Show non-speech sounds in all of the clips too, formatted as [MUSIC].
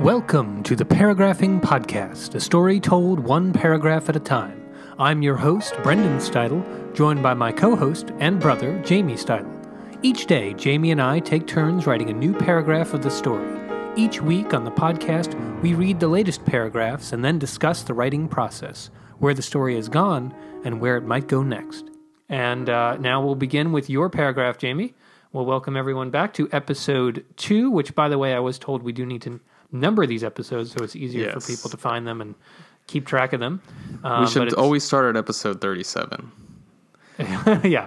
Welcome to the Paragraphing Podcast, a story told one paragraph at a time. I'm your host, Brendan Steidle, joined by my co host and brother, Jamie Steidle. Each day, Jamie and I take turns writing a new paragraph of the story. Each week on the podcast, we read the latest paragraphs and then discuss the writing process, where the story has gone, and where it might go next. And uh, now we'll begin with your paragraph, Jamie. We'll welcome everyone back to episode two, which, by the way, I was told we do need to number of these episodes so it's easier Yes. for people to find them and keep track of them. Um, We should always start at episode 37. [LAUGHS] yeah.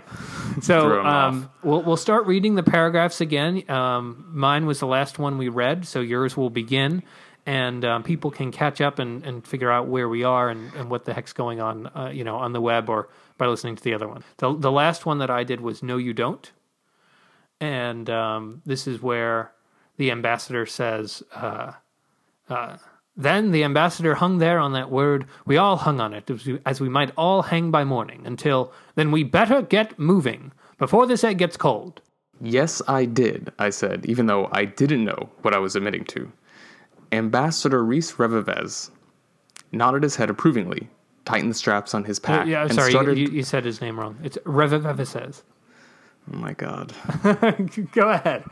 So um, we'll we'll start reading the paragraphs again. Um, mine was the last one we read, so yours will begin, and um, people can catch up and, and figure out where we are and, and what the heck's going on, uh, you know, on the web or by listening to the other one. The the last one that I did was "No, you don't," and um, this is where the ambassador says. Uh, uh, then the ambassador hung there on that word. We all hung on it, as we, as we might all hang by morning, until then we better get moving before this egg gets cold. Yes, I did, I said, even though I didn't know what I was admitting to. Ambassador Reese Revivez nodded his head approvingly, tightened the straps on his pack, yeah, and sorry, started. you, you said his name wrong. It's Reviv says. oh my god. [LAUGHS] Go ahead.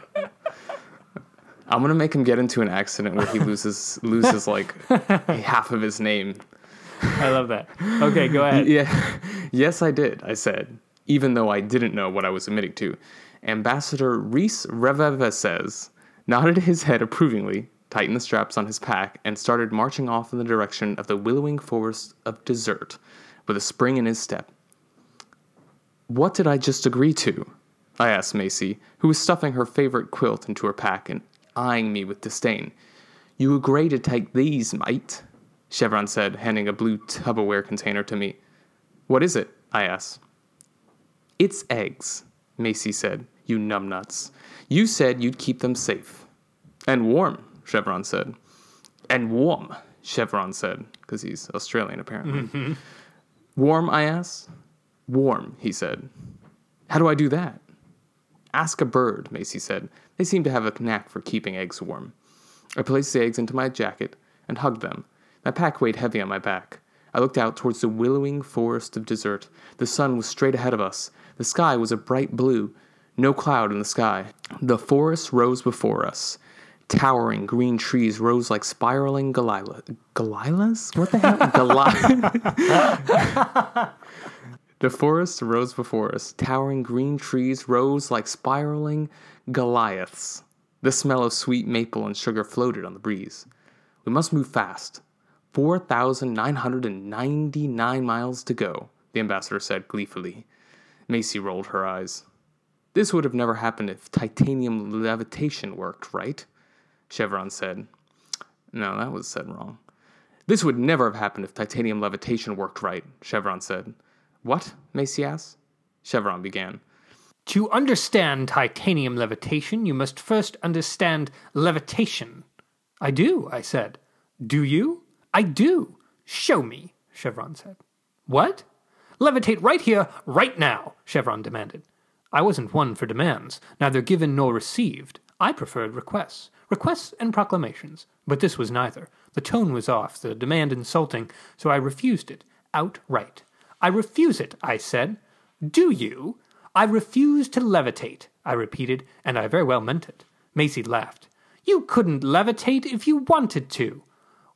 I'm gonna make him get into an accident where he loses [LAUGHS] loses like half of his name. I love that. Okay, go ahead. Yeah. yes, I did, I said, even though I didn't know what I was admitting to. Ambassador Reese Revivez nodded his head approvingly, tightened the straps on his pack, and started marching off in the direction of the willowing forest of desert with a spring in his step. What did I just agree to? I asked Macy, who was stuffing her favorite quilt into her pack and eyeing me with disdain. You agree to take these, mate, Chevron said, handing a blue Tupperware container to me. What is it? I asked. It's eggs, Macy said, you numbnuts. You said you'd keep them safe. And warm, Chevron said. And warm, Chevron said, because he's Australian apparently. Mm-hmm. Warm, I asked. Warm, he said. How do I do that? Ask a bird, Macy said. They seem to have a knack for keeping eggs warm. I placed the eggs into my jacket and hugged them. My pack weighed heavy on my back. I looked out towards the willowing forest of desert. The sun was straight ahead of us. The sky was a bright blue, no cloud in the sky. The forest rose before us. Towering green trees rose like spiraling galila- Galilas? What the hell? [LAUGHS] Gali- [LAUGHS] the forest rose before us. Towering green trees rose like spiraling Goliaths. The smell of sweet maple and sugar floated on the breeze. We must move fast. 4,999 miles to go, the ambassador said gleefully. Macy rolled her eyes. This would have never happened if titanium levitation worked, right? Chevron said. No, that was said wrong. This would never have happened if titanium levitation worked right, Chevron said. What? Macy asked. Chevron began. To understand titanium levitation, you must first understand levitation. I do, I said. Do you? I do. Show me, Chevron said. What? Levitate right here, right now, Chevron demanded. I wasn't one for demands, neither given nor received. I preferred requests. Requests and proclamations. But this was neither. The tone was off, the demand insulting, so I refused it, outright. I refuse it, I said. Do you? I refuse to levitate, I repeated, and I very well meant it. Macy laughed. You couldn't levitate if you wanted to.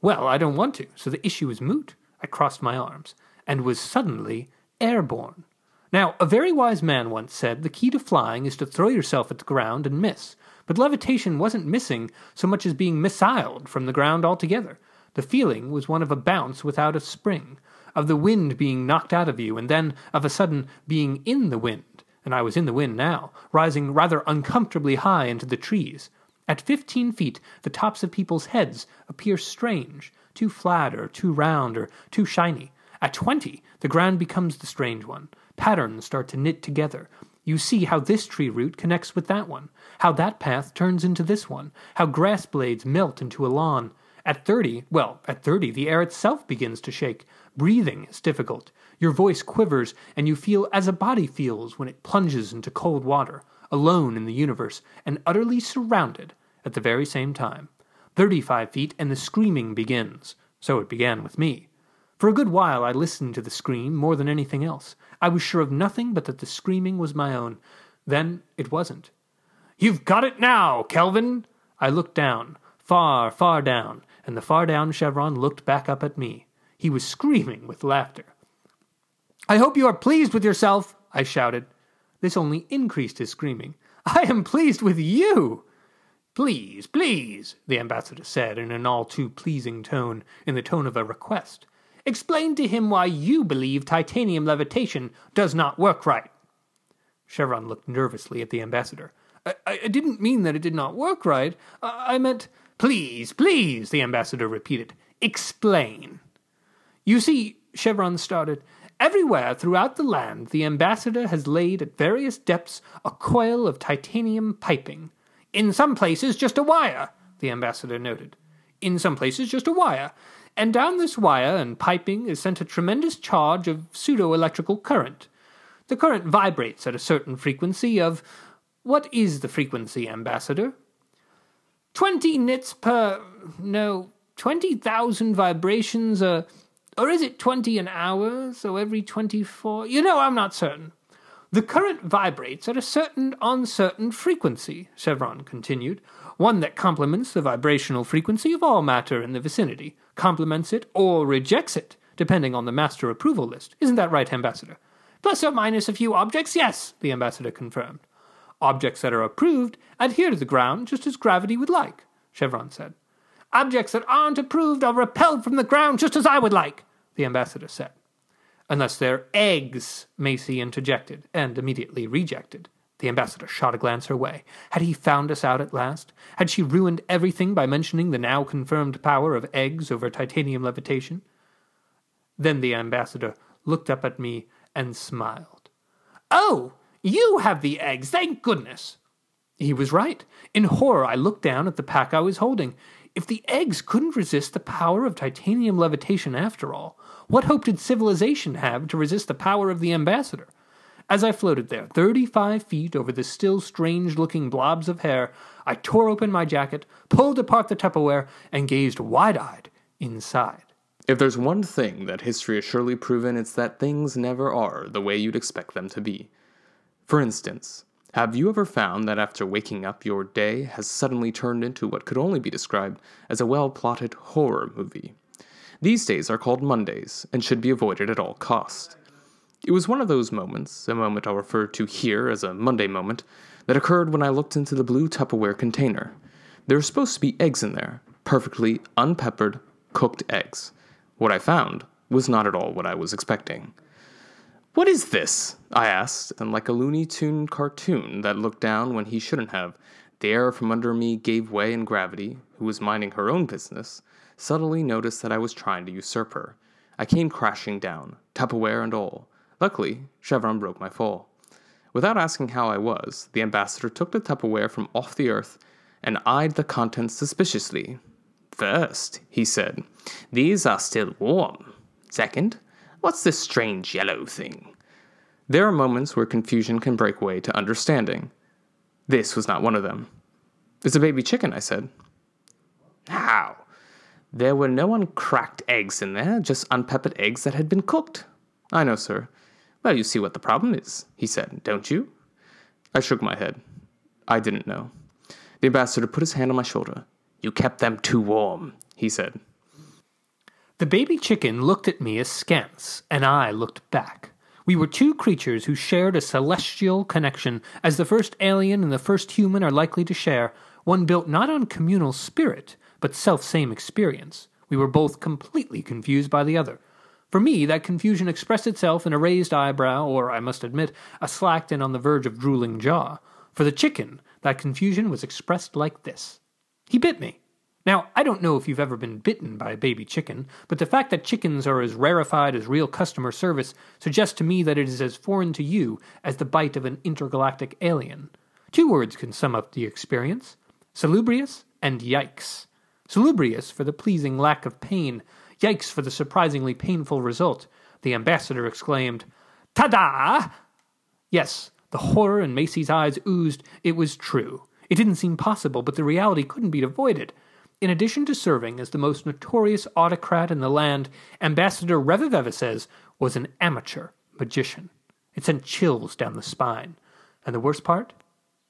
Well, I don't want to, so the issue is moot. I crossed my arms, and was suddenly airborne. Now, a very wise man once said the key to flying is to throw yourself at the ground and miss. But levitation wasn't missing so much as being missiled from the ground altogether. The feeling was one of a bounce without a spring, of the wind being knocked out of you, and then of a sudden being in the wind. And I was in the wind now, rising rather uncomfortably high into the trees. At fifteen feet, the tops of people's heads appear strange, too flat or too round or too shiny. At twenty, the ground becomes the strange one. Patterns start to knit together. You see how this tree root connects with that one, how that path turns into this one, how grass blades melt into a lawn. At 30, well, at 30, the air itself begins to shake. Breathing is difficult. Your voice quivers, and you feel as a body feels when it plunges into cold water, alone in the universe, and utterly surrounded at the very same time. 35 feet, and the screaming begins. So it began with me. For a good while I listened to the scream more than anything else. I was sure of nothing but that the screaming was my own. Then it wasn't. You've got it now, Kelvin! I looked down, far, far down, and the far down chevron looked back up at me. He was screaming with laughter. I hope you are pleased with yourself, I shouted. This only increased his screaming. I am pleased with you! Please, please, the ambassador said in an all too pleasing tone, in the tone of a request. Explain to him why you believe titanium levitation does not work right. Chevron looked nervously at the ambassador. I, I didn't mean that it did not work right. I, I meant. Please, please, the ambassador repeated. Explain. You see, Chevron started, everywhere throughout the land the ambassador has laid at various depths a coil of titanium piping. In some places, just a wire, the ambassador noted. In some places, just a wire. And down this wire and piping is sent a tremendous charge of pseudo electrical current. The current vibrates at a certain frequency of. What is the frequency, Ambassador? Twenty nits per. No, 20,000 vibrations a. Or is it 20 an hour, so every 24? You know, I'm not certain. The current vibrates at a certain uncertain frequency, Chevron continued, one that complements the vibrational frequency of all matter in the vicinity, complements it or rejects it, depending on the master approval list. Isn't that right, Ambassador? Plus or minus a few objects, yes, the ambassador confirmed. Objects that are approved adhere to the ground just as gravity would like, Chevron said. Objects that aren't approved are repelled from the ground just as I would like, the ambassador said. Unless they're eggs, Macy interjected, and immediately rejected. The ambassador shot a glance her way. Had he found us out at last? Had she ruined everything by mentioning the now confirmed power of eggs over titanium levitation? Then the ambassador looked up at me and smiled. Oh, you have the eggs, thank goodness! He was right. In horror, I looked down at the pack I was holding. If the eggs couldn't resist the power of titanium levitation after all, what hope did civilization have to resist the power of the ambassador? As I floated there, thirty five feet over the still strange looking blobs of hair, I tore open my jacket, pulled apart the Tupperware, and gazed wide eyed inside. If there's one thing that history has surely proven, it's that things never are the way you'd expect them to be. For instance, have you ever found that after waking up, your day has suddenly turned into what could only be described as a well plotted horror movie? These days are called Mondays and should be avoided at all cost. It was one of those moments, a moment I'll refer to here as a Monday moment, that occurred when I looked into the blue Tupperware container. There were supposed to be eggs in there, perfectly unpeppered, cooked eggs. What I found was not at all what I was expecting. What is this? I asked, and like a Looney Tune cartoon that looked down when he shouldn't have, the air from under me gave way, and Gravity, who was minding her own business, subtly noticed that I was trying to usurp her. I came crashing down, Tupperware and all. Luckily, Chevron broke my fall. Without asking how I was, the ambassador took the Tupperware from off the earth and eyed the contents suspiciously. First, he said, these are still warm. Second, what's this strange yellow thing? There are moments where confusion can break way to understanding. This was not one of them. It's a baby chicken, I said. How? There were no uncracked eggs in there, just unpeppered eggs that had been cooked. I know, sir. Well, you see what the problem is, he said, don't you? I shook my head. I didn't know. The ambassador put his hand on my shoulder. You kept them too warm, he said. The baby chicken looked at me askance, and I looked back. We were two creatures who shared a celestial connection, as the first alien and the first human are likely to share, one built not on communal spirit, but self same experience. We were both completely confused by the other. For me, that confusion expressed itself in a raised eyebrow, or, I must admit, a slacked and on the verge of drooling jaw. For the chicken, that confusion was expressed like this He bit me. Now, I don't know if you've ever been bitten by a baby chicken, but the fact that chickens are as rarefied as real customer service suggests to me that it is as foreign to you as the bite of an intergalactic alien. Two words can sum up the experience salubrious and yikes. Salubrious for the pleasing lack of pain, yikes for the surprisingly painful result. The ambassador exclaimed, Ta da! Yes, the horror in Macy's eyes oozed. It was true. It didn't seem possible, but the reality couldn't be avoided. In addition to serving as the most notorious autocrat in the land, Ambassador Reviveva says was an amateur magician. It sent chills down the spine. And the worst part?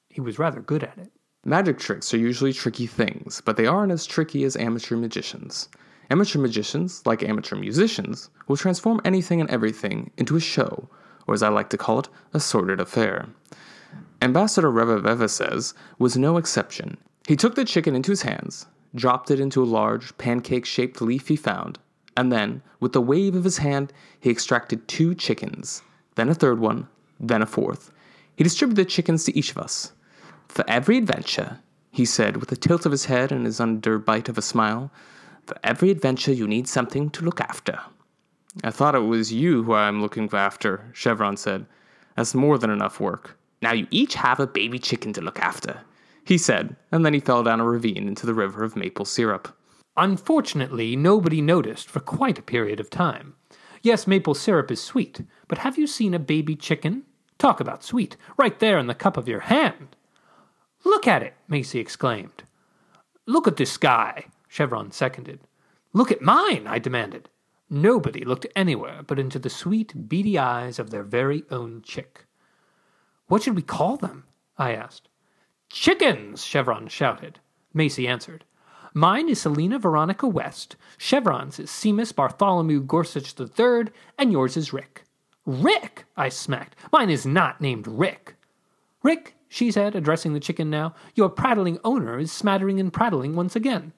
He was rather good at it. Magic tricks are usually tricky things, but they aren't as tricky as amateur magicians. Amateur magicians, like amateur musicians, will transform anything and everything into a show, or as I like to call it, a sordid affair. Ambassador Revaveva says was no exception. He took the chicken into his hands, dropped it into a large pancake shaped leaf he found, and then, with a wave of his hand, he extracted two chickens, then a third one, then a fourth. He distributed the chickens to each of us. For every adventure, he said with a tilt of his head and his underbite of a smile, for every adventure you need something to look after. I thought it was you who I'm looking after, Chevron said. That's more than enough work. Now you each have a baby chicken to look after, he said, and then he fell down a ravine into the river of maple syrup. Unfortunately, nobody noticed for quite a period of time. Yes, maple syrup is sweet, but have you seen a baby chicken? Talk about sweet, right there in the cup of your hand. Look at it, Macy exclaimed. Look at this guy, Chevron seconded. Look at mine, I demanded. Nobody looked anywhere but into the sweet, beady eyes of their very own chick. What should we call them? I asked. Chickens! Chevron shouted. Macy answered. Mine is Selina Veronica West. Chevron's is Seamus Bartholomew Gorsuch III, and yours is Rick. Rick! I smacked. Mine is not named Rick. Rick, she said, addressing the chicken now, your prattling owner is smattering and prattling once again.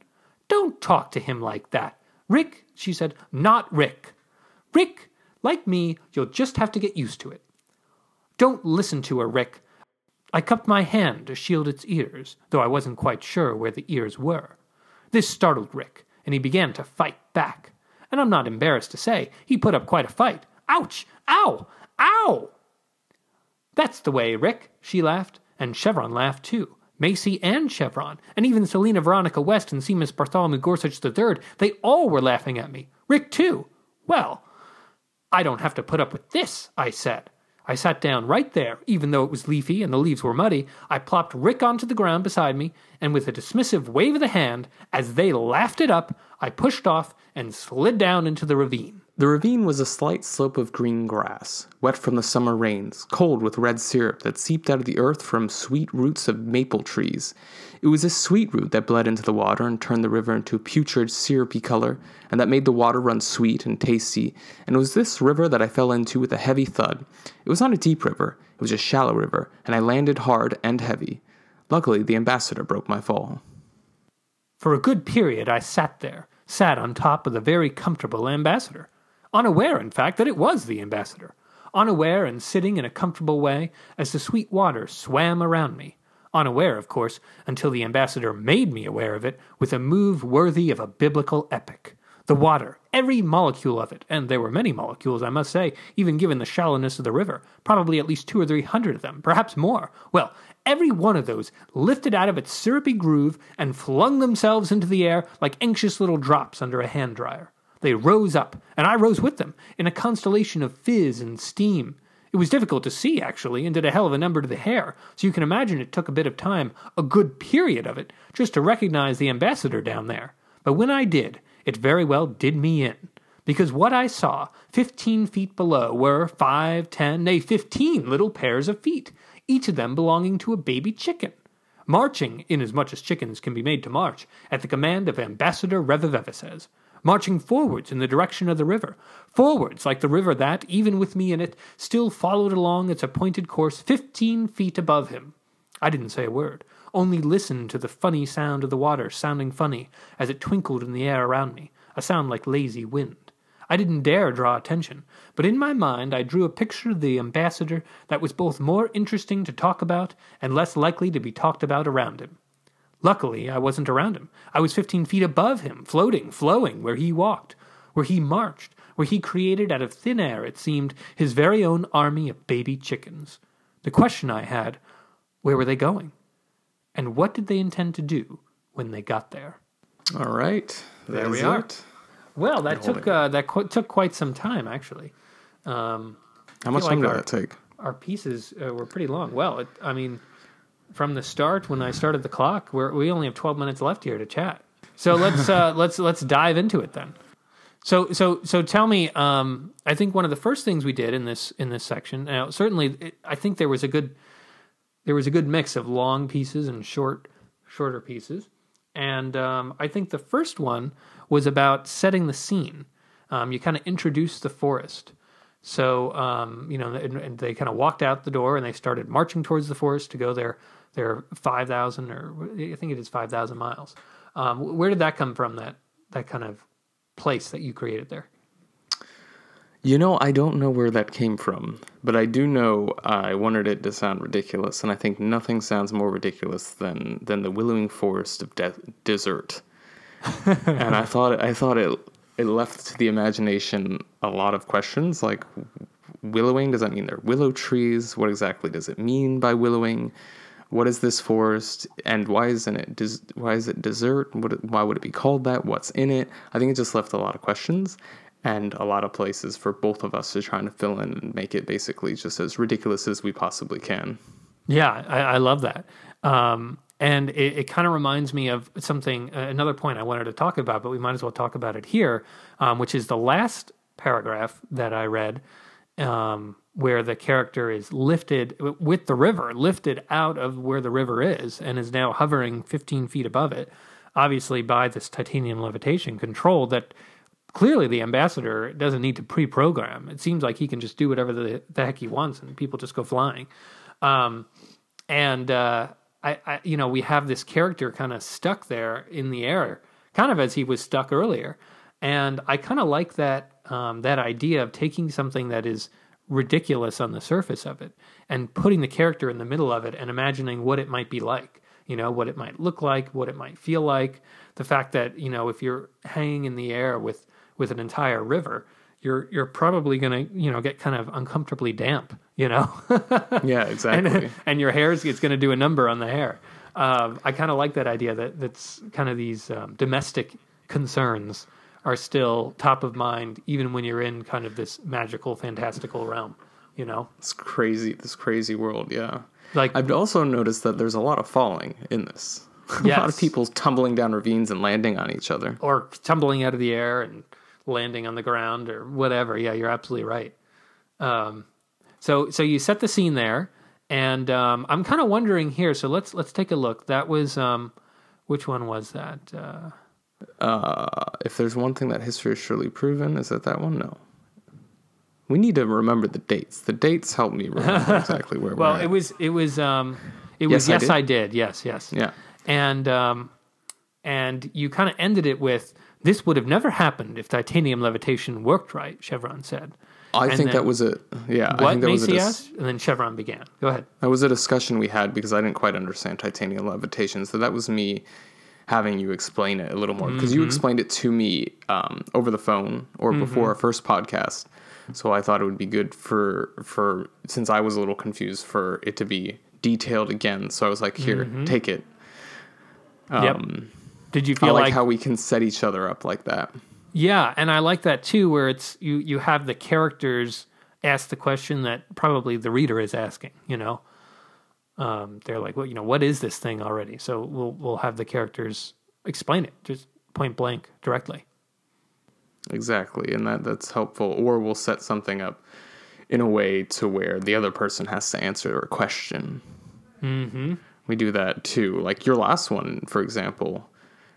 Don't talk to him like that. Rick, she said, not Rick. Rick, like me, you'll just have to get used to it. Don't listen to her, Rick. I cupped my hand to shield its ears, though I wasn't quite sure where the ears were. This startled Rick, and he began to fight back. And I'm not embarrassed to say, he put up quite a fight. Ouch! Ow! Ow! That's the way, Rick, she laughed, and Chevron laughed too. Macy and Chevron, and even Selina Veronica West and Seamus Bartholomew Gorsuch III, they all were laughing at me. Rick, too. Well, I don't have to put up with this, I said. I sat down right there, even though it was leafy and the leaves were muddy. I plopped Rick onto the ground beside me, and with a dismissive wave of the hand, as they laughed it up, I pushed off and slid down into the ravine. The ravine was a slight slope of green grass, wet from the summer rains, cold with red syrup that seeped out of the earth from sweet roots of maple trees. It was this sweet root that bled into the water and turned the river into a putrid, syrupy color, and that made the water run sweet and tasty. And it was this river that I fell into with a heavy thud. It was not a deep river, it was a shallow river, and I landed hard and heavy. Luckily, the ambassador broke my fall. For a good period, I sat there, sat on top of the very comfortable ambassador unaware, in fact, that it was the ambassador, unaware and sitting in a comfortable way as the sweet water swam around me, unaware, of course, until the ambassador made me aware of it with a move worthy of a biblical epic. The water, every molecule of it, and there were many molecules, I must say, even given the shallowness of the river, probably at least two or three hundred of them, perhaps more. Well, every one of those lifted out of its syrupy groove and flung themselves into the air like anxious little drops under a hand dryer. They rose up, and I rose with them, in a constellation of fizz and steam. It was difficult to see, actually, and did a hell of a number to the hair, so you can imagine it took a bit of time, a good period of it, just to recognize the ambassador down there. But when I did, it very well did me in. Because what I saw, fifteen feet below, were five, ten, nay, fifteen little pairs of feet, each of them belonging to a baby chicken marching, inasmuch as chickens can be made to march, at the command of Ambassador Revivevices marching forwards in the direction of the river, forwards like the river that, even with me in it, still followed along its appointed course fifteen feet above him. I didn't say a word, only listened to the funny sound of the water sounding funny as it twinkled in the air around me, a sound like lazy wind. I didn't dare draw attention, but in my mind I drew a picture of the ambassador that was both more interesting to talk about and less likely to be talked about around him. Luckily, I wasn't around him. I was 15 feet above him, floating, flowing, where he walked, where he marched, where he created out of thin air, it seemed, his very own army of baby chickens. The question I had where were they going? And what did they intend to do when they got there? All right. There we are. It. Well, that took uh, that qu- took quite some time, actually. Um, How much time like did our, that take? Our pieces uh, were pretty long. Well, it, I mean, from the start when I started the clock, we we only have 12 minutes left here to chat. So let's uh, [LAUGHS] let's let's dive into it then. So so so tell me. Um, I think one of the first things we did in this in this section. Now, certainly, it, I think there was a good there was a good mix of long pieces and short shorter pieces. And um, I think the first one was about setting the scene. Um, you kind of introduce the forest. So um, you know, and, and they kind of walked out the door and they started marching towards the forest to go their their five thousand or I think it is five thousand miles. Um, where did that come from? That that kind of place that you created there. You know, I don't know where that came from, but I do know I wanted it to sound ridiculous, and I think nothing sounds more ridiculous than than the willowing forest of de- desert. [LAUGHS] and I thought I thought it it left to the imagination a lot of questions like willowing does that mean they're willow trees what exactly does it mean by willowing what is this forest and why isn't it des- why is it desert? What, why would it be called that? What's in it? I think it just left a lot of questions and a lot of places for both of us to try and fill in and make it basically just as ridiculous as we possibly can. Yeah, I, I love that. Um, and it, it kind of reminds me of something, uh, another point I wanted to talk about, but we might as well talk about it here, um, which is the last paragraph that I read, um, where the character is lifted with the river, lifted out of where the river is, and is now hovering 15 feet above it, obviously by this titanium levitation control that clearly the ambassador doesn't need to pre-program. It seems like he can just do whatever the, the heck he wants, and people just go flying. Um, and uh, I, I, you know, we have this character kind of stuck there in the air, kind of as he was stuck earlier. And I kind of like that um, that idea of taking something that is ridiculous on the surface of it and putting the character in the middle of it and imagining what it might be like. You know, what it might look like, what it might feel like. The fact that you know, if you're hanging in the air with with an entire river, you're you're probably gonna you know get kind of uncomfortably damp. You know. [LAUGHS] yeah exactly and, and your hair is it's going to do a number on the hair. Um, I kind of like that idea that that's kind of these um, domestic concerns are still top of mind, even when you're in kind of this magical, fantastical realm. You know, it's crazy this crazy world yeah like i've also noticed that there's a lot of falling in this [LAUGHS] a lot of people tumbling down ravines and landing on each other or tumbling out of the air and landing on the ground or whatever. Yeah, you're absolutely right. Um, so so you set the scene there, and um, I'm kind of wondering here. So let's let's take a look. That was um, which one was that? Uh, Uh, if there's one thing that history has surely proven, is that that one? No. We need to remember the dates. The dates help me remember [LAUGHS] exactly where well, we're at. it was it was um, it was Yes, I yes, did? I did. Yes, yes. yeah. and um, and you kind of ended it with this would have never happened if titanium levitation worked right. Chevron said. I And think that was a yeah. I What think that was a Macy dis- asked, and then Chevron began. Go ahead. that was a discussion we had because I didn't quite understand titanium levitation. So that was me having you explain it a little more because Mm-hmm. you explained it to me um, over the phone or before our first podcast. So I thought it would be good for for since I was a little confused for it to be detailed again. So I was like, here, take it. yep. Um, Did you I feel like, like how we can set each other up like that. Yeah, and I like that too, where it's you you have the characters ask the question that probably the reader is asking. You know, um, they're like, well, you know, what is this thing already? So we'll we'll have the characters explain it just point blank directly. Exactly, and that that's helpful. Or we'll set something up in a way to where the other person has to answer a question. Mm-hmm. We do that too. Like your last one, for example,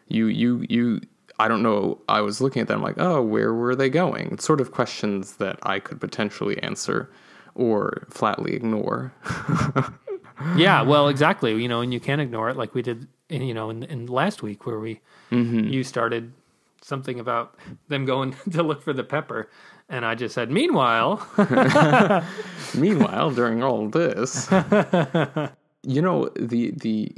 you you you. I don't know. I was looking at them like, oh, where were they going? It's sort of questions that I could potentially answer or flatly ignore. [LAUGHS] yeah, well, exactly. You know, and you can't ignore it, like we did. In, you know, in, in last week where we mm-hmm. you started something about them going [LAUGHS] to look for the pepper, and I just said, meanwhile. [LAUGHS] Meanwhile, during all this, [LAUGHS] you know the the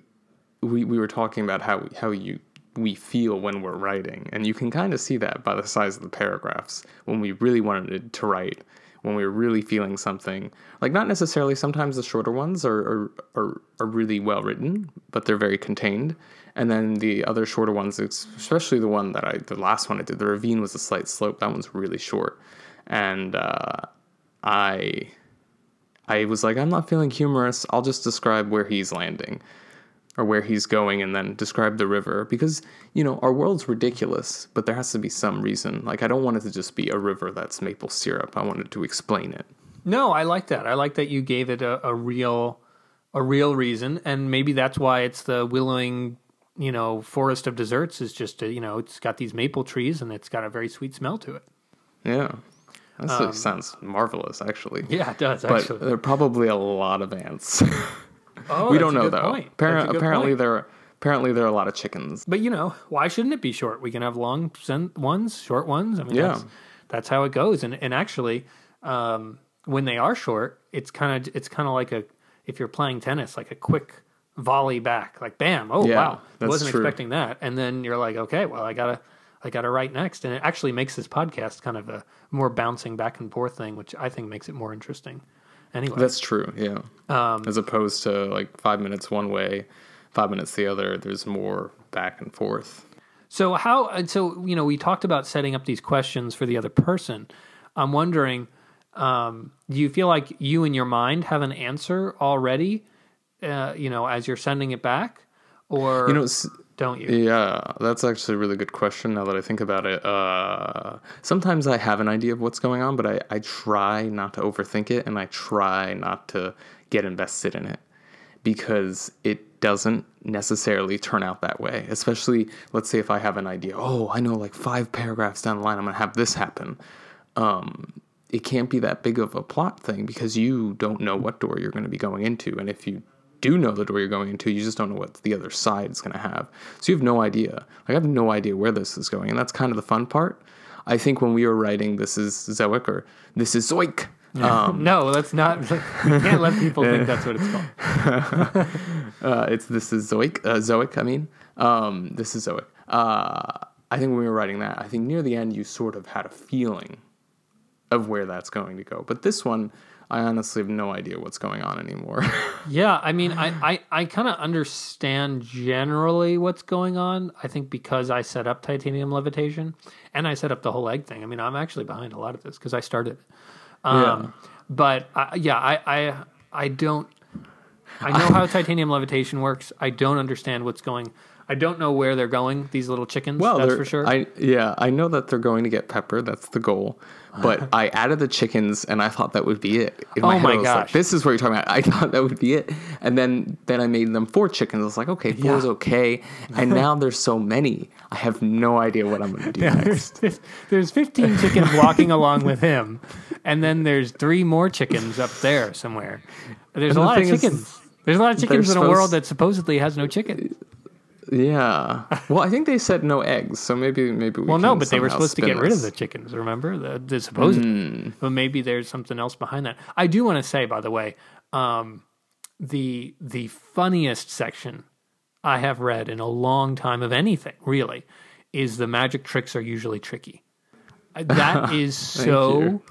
we we were talking about how how you we feel when we're writing, and you can kind of see that by the size of the paragraphs. When we really wanted to write, when we were really feeling something, like not necessarily. Sometimes the shorter ones are are are, are really well written, but they're very contained. And then the other shorter ones, especially the one that I, the last one I did, the ravine was a slight slope. That one's really short, and uh, I I was like, I'm not feeling humorous. I'll just describe where he's landing. Or where he's going and then describe the river because you know our world's ridiculous but there has to be some reason like i don't want it to just be a river that's maple syrup i wanted to explain it No, I like that. I like that you gave it a, a real a real reason, and maybe that's why it's the willowing, you know, forest of desserts. Is just a, you know, it's got these maple trees and it's got a very sweet smell to it. yeah that sounds marvelous actually Um, [LAUGHS] Yeah, it does but actually. there are probably a lot of ants [LAUGHS] oh, we don't know though point. Appar- That's a good apparently point. there are apparently there are a lot of chickens But you know, why shouldn't it be short? We can have long ones, short ones. I mean, Yeah. that's, that's how it goes. And and actually, um, when they are short, it's kind of it's kind of like a if you're playing tennis, like a quick volley back, like bam, oh Yeah, wow, wasn't true. expecting that. And then you're like, okay, well, I gotta I gotta write next, and it actually makes this podcast kind of a more bouncing back and forth thing, which I think makes it more interesting. Anyway, That's true, yeah. Um, As opposed to like five minutes one way, five minutes the other. There's more back and forth. So how and so you know we talked about setting up these questions for the other person. I'm wondering, um, do you feel like you in your mind have an answer already? Uh, you know, as you're sending it back, or You know, don't you? yeah, that's actually a really good question. Now that I think about it, uh, sometimes I have an idea of what's going on, but I, I try not to overthink it, and I try not to get invested in it because it doesn't necessarily turn out that way. Especially, let's say if I have an idea, oh, I know like five paragraphs down the line, I'm gonna have this happen. Um, it can't be that big of a plot thing because you don't know what door you're going to be going into, and if you do know the door you're going into, you just don't know what the other side is going to have. So you have no idea. Like I have no idea where this is going, and that's kind of the fun part. I think when we were writing "This is Zoic" or "This is Zoik," [LAUGHS] um, no, that's not. [LAUGHS] We can't let people think that's what it's called. [LAUGHS] uh, it's "This is Zoic," uh, Zoic. I mean, um, "This is Zoic." Uh, I think when we were writing that, I think near the end you sort of had a feeling of where that's going to go. But this one, I honestly have no idea what's going on anymore. [LAUGHS] Yeah, I mean, I I, I kind of understand generally what's going on. I think because I set up titanium levitation and I set up the whole egg thing. I mean, I'm actually behind a lot of this because I started. Um, But I, yeah, I, I I don't. I know how [LAUGHS] titanium levitation works. I don't understand what's going. I don't know where they're going. These little chickens. Well, that's for sure. I yeah, I know that they're going to get Pepper. That's the goal. But [LAUGHS] I added the chickens, and I thought that would be it. In Oh head, my I was like, gosh. this is what you're talking about. [LAUGHS] I thought that would be it, and then then I made them four chickens. I was like, okay, four is okay. And [LAUGHS] now there's so many, I have no idea what I'm going to do next. there's, there's 15 chickens walking along with him, and then there's three more chickens up there somewhere. There's And a the lot of thing is, chickens. there's a lot of chickens in a supposed- world that supposedly has no chickens. Yeah. Well, I think they said no eggs, so maybe maybe we Well, no, but they were supposed to get rid of the chickens. Remember the, the supposedly, Hmm. but maybe there's something else behind that. I do want to say, by the way, um, the the funniest section I have read in a long time of anything really is the magic tricks are usually tricky. Uh, That [LAUGHS] is so you.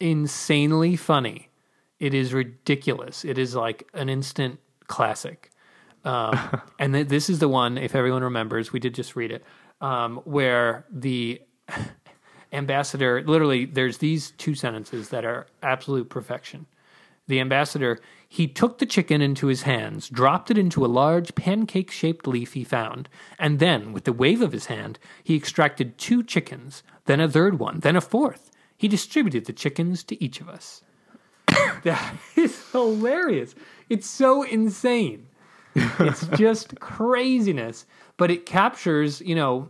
insanely funny. It is ridiculous. It is like an instant classic. Um, [LAUGHS] and th- this is the one, if everyone remembers, we did just read it, um, where the [LAUGHS] ambassador literally, there's these two sentences that are absolute perfection. The ambassador, he took the chicken into his hands, dropped it into a large pancake shaped leaf he found, and then, with the wave of his hand, he extracted two chickens, then a third one, then a fourth. He distributed the chickens to each of us. [LAUGHS] that is hilarious. It's so insane. It's [LAUGHS] just craziness, but it captures, you know,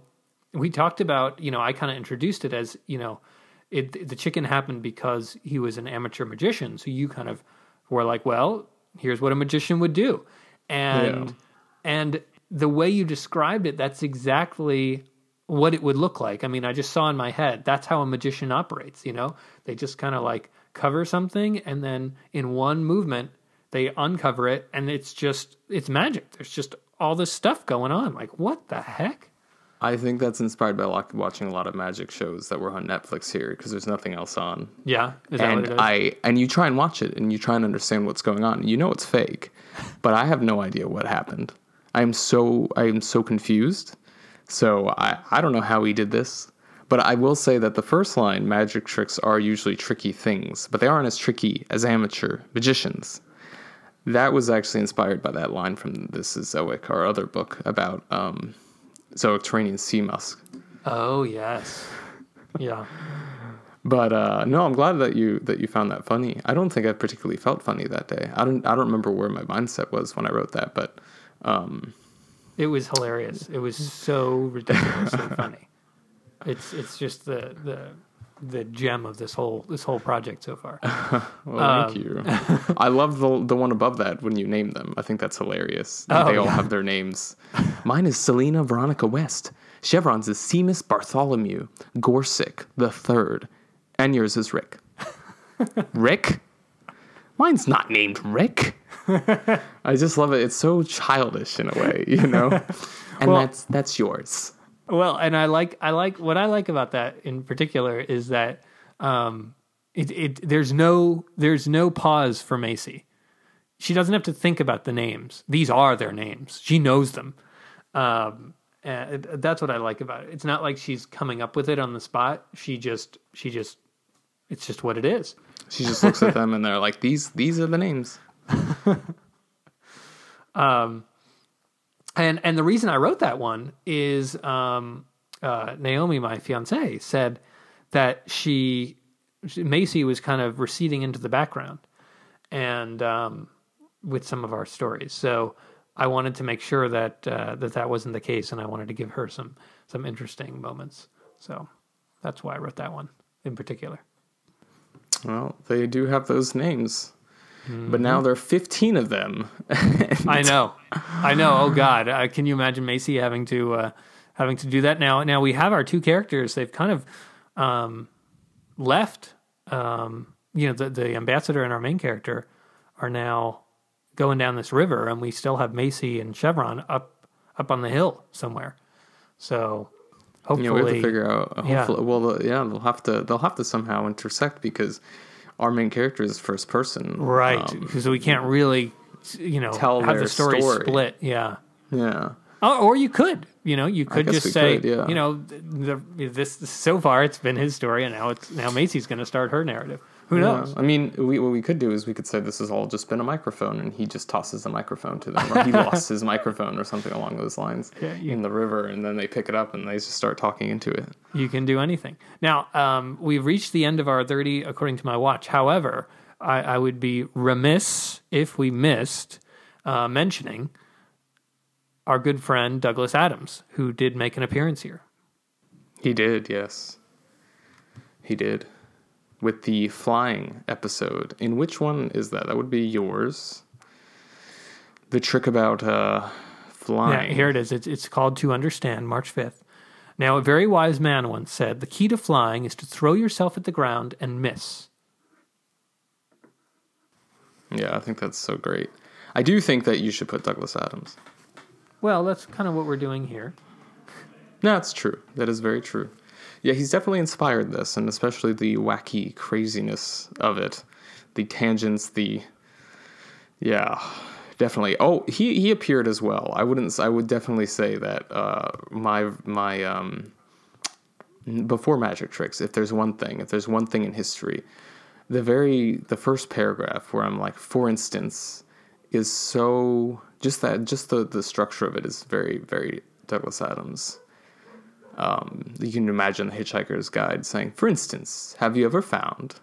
we talked about, you know, I kind of introduced it as, you know, it the chicken happened because he was an amateur magician. So you kind of were like, well, here's what a magician would do. And Yeah. and the way you described it, that's exactly what it would look like. I mean, I just saw in my head, that's how a magician operates, you know? They just kind of like cover something and then in one movement they uncover it and it's just it's magic. There's just all this stuff going on. Like, what the heck? I think that's inspired by watching a lot of magic shows that were on Netflix here because there's nothing else on. Yeah. Is that what and it is? I and you try and watch it and you try and understand what's going on. You know it's fake, but I have no idea what happened. I am so I am so confused. So I I don't know how he did this, but I will say that the first line magic tricks are usually tricky things, but they aren't as tricky as amateur magicians. That was actually inspired by that line from This Is Zoic, our other book about um, Zoic Terranian sea musk. Oh yes, yeah. But uh, no, I'm glad that you that you found that funny. I don't think I particularly felt funny that day. I don't I don't remember where my mindset was when I wrote that, but um, It was hilarious. It was so ridiculously funny. [LAUGHS] It's it's just the the the gem of this whole this whole project so far. [LAUGHS] well, thank um, you. [LAUGHS] I love the the one above that when you name them. I think that's hilarious. Oh, they all yeah. have their names. Mine is Selena Veronica West. Chevron's is Seamus Bartholomew Gorsick the third, and yours is Rick. [LAUGHS] Rick? Mine's not named Rick. I just love it. It's so childish in a way, you know. And Well- that's that's yours. Well, and I like I like what I like about that in particular is that um, it, it there's no there's no pause for Macy. She doesn't have to think about the names. These are their names. She knows them. Um, and that's what I like about it. It's not like she's coming up with it on the spot. She just she just it's just what it is. She just looks at them and they're like, "These these are the names." [LAUGHS] And and the reason I wrote that one is um, uh, Naomi, my fiance, said that she Macy was kind of receding into the background, and um, with some of our stories. So I wanted to make sure that uh, that that wasn't the case, and I wanted to give her some some interesting moments. So that's why I wrote that one in particular. Well, they do have those names. But now there are 15 of them. [LAUGHS] I know, I know. Oh God, uh, can you imagine Macy having to uh, having to do that now? Now we have our two characters. They've kind of um, left. Um, you know, the the ambassador and our main character are now going down this river, and we still have Macy and Chevron up up on the hill somewhere. So you know, we have hopefully, to figure out. uh, yeah. Well, yeah, they'll have to they'll have to somehow intersect because our main character is first person, right? Um, Because we can't really, you know, Tell have the story, story. split. Yeah. yeah, Oh, or you could, you know, you could just say, could, yeah. you know, the, this so far it's been his story, and now it's now Macy's going to start her narrative. Who knows? Yeah. I mean, we, what we could do is we could say this has all just been a microphone, and he just tosses the microphone to them, or he [LAUGHS] lost his microphone, or something along those lines Yeah, you- in the river, and then they pick it up and they just start talking into it. You can do anything. Now, um, we've reached the end of our thirty, according to my watch. However, I, I would be remiss if we missed uh, mentioning our good friend Douglas Adams, who did make an appearance here. He did, yes, he did, with the flying episode. In which one is that? That would be yours. The trick about uh, Yeah, flying. here it is. It's, it's called To Understand, March 5th. Now, a very wise man once said the key to flying is to throw yourself at the ground and miss. Yeah, I think that's so great. I do think that you should put Douglas Adams. Well, that's kind of what we're doing here. No, that's true. That is very true. Yeah, he's definitely inspired this, and especially the wacky craziness of it, the tangents, the yeah, definitely. Oh, he he appeared as well. I wouldn't. I would definitely say that uh, my my um before magic tricks. If there's one thing, if there's one thing in history, the very the first paragraph where I'm like, for instance, is so just that just the the structure of it is very very Douglas Adams. Um, you can imagine the Hitchhiker's Guide saying, "For instance, have you ever found?"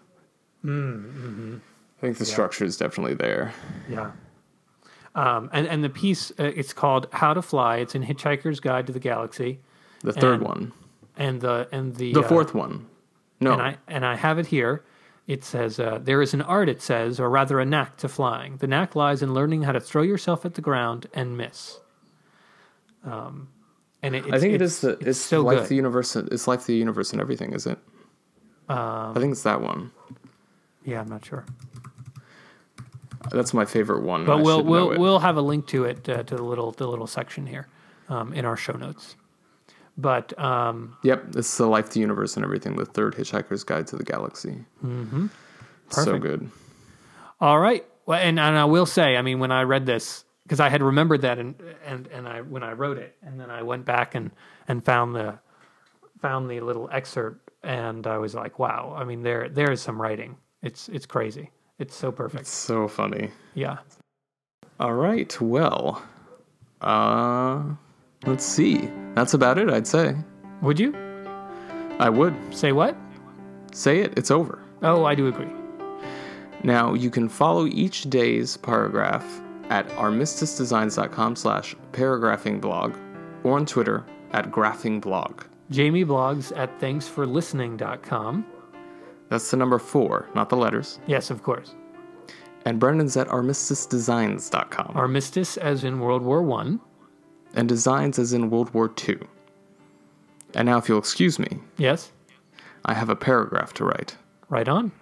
I think the structure is definitely there. Yeah. Um, and, and the piece, uh, it's called How to Fly. It's in Hitchhiker's Guide to the Galaxy. The third And one, And the, and the, the uh, fourth one. No, and I and I have it here. It says uh, there is an art, it says, or rather a knack to flying. The knack lies in learning how to throw yourself at the ground and miss. Um, and it, it's, I think it it's, the it's, it's, so life good. the universe. It's life the universe and everything, is it? Um, I think it's that one. yeah, I'm not sure, That's my favorite one. but we'll we'll we'll have a link to it uh, to the little the little section here um, in our show notes. But um, Yep, it's the life, the universe, and everything. The third Hitchhiker's Guide to the Galaxy. Mm-hmm. So good. All right. Well, and, and I will say, I mean, when I read this, because I had remembered that, and and and I when I wrote it, and then I went back and and found the found the little excerpt, and I was like, wow. I mean, there there is some writing. It's it's crazy. It's so perfect. So funny. Yeah. All right. Well, uh, let's see. That's about it, I'd say. Would you? I would. Say what? Say it, it's over. Oh, I do agree. Now, you can follow each day's paragraph at armisticedesigns.com slash paragraphing blog or on Twitter at graphingblog. Jamie blogs at thanks4listening.com. That's the number four, not the letters. Yes, of course. And Brendan's at armisticedesigns.com. Armistice as in World War One. and designs as in World War II. And now, if you'll excuse me, Yes, I have a paragraph to write. right on.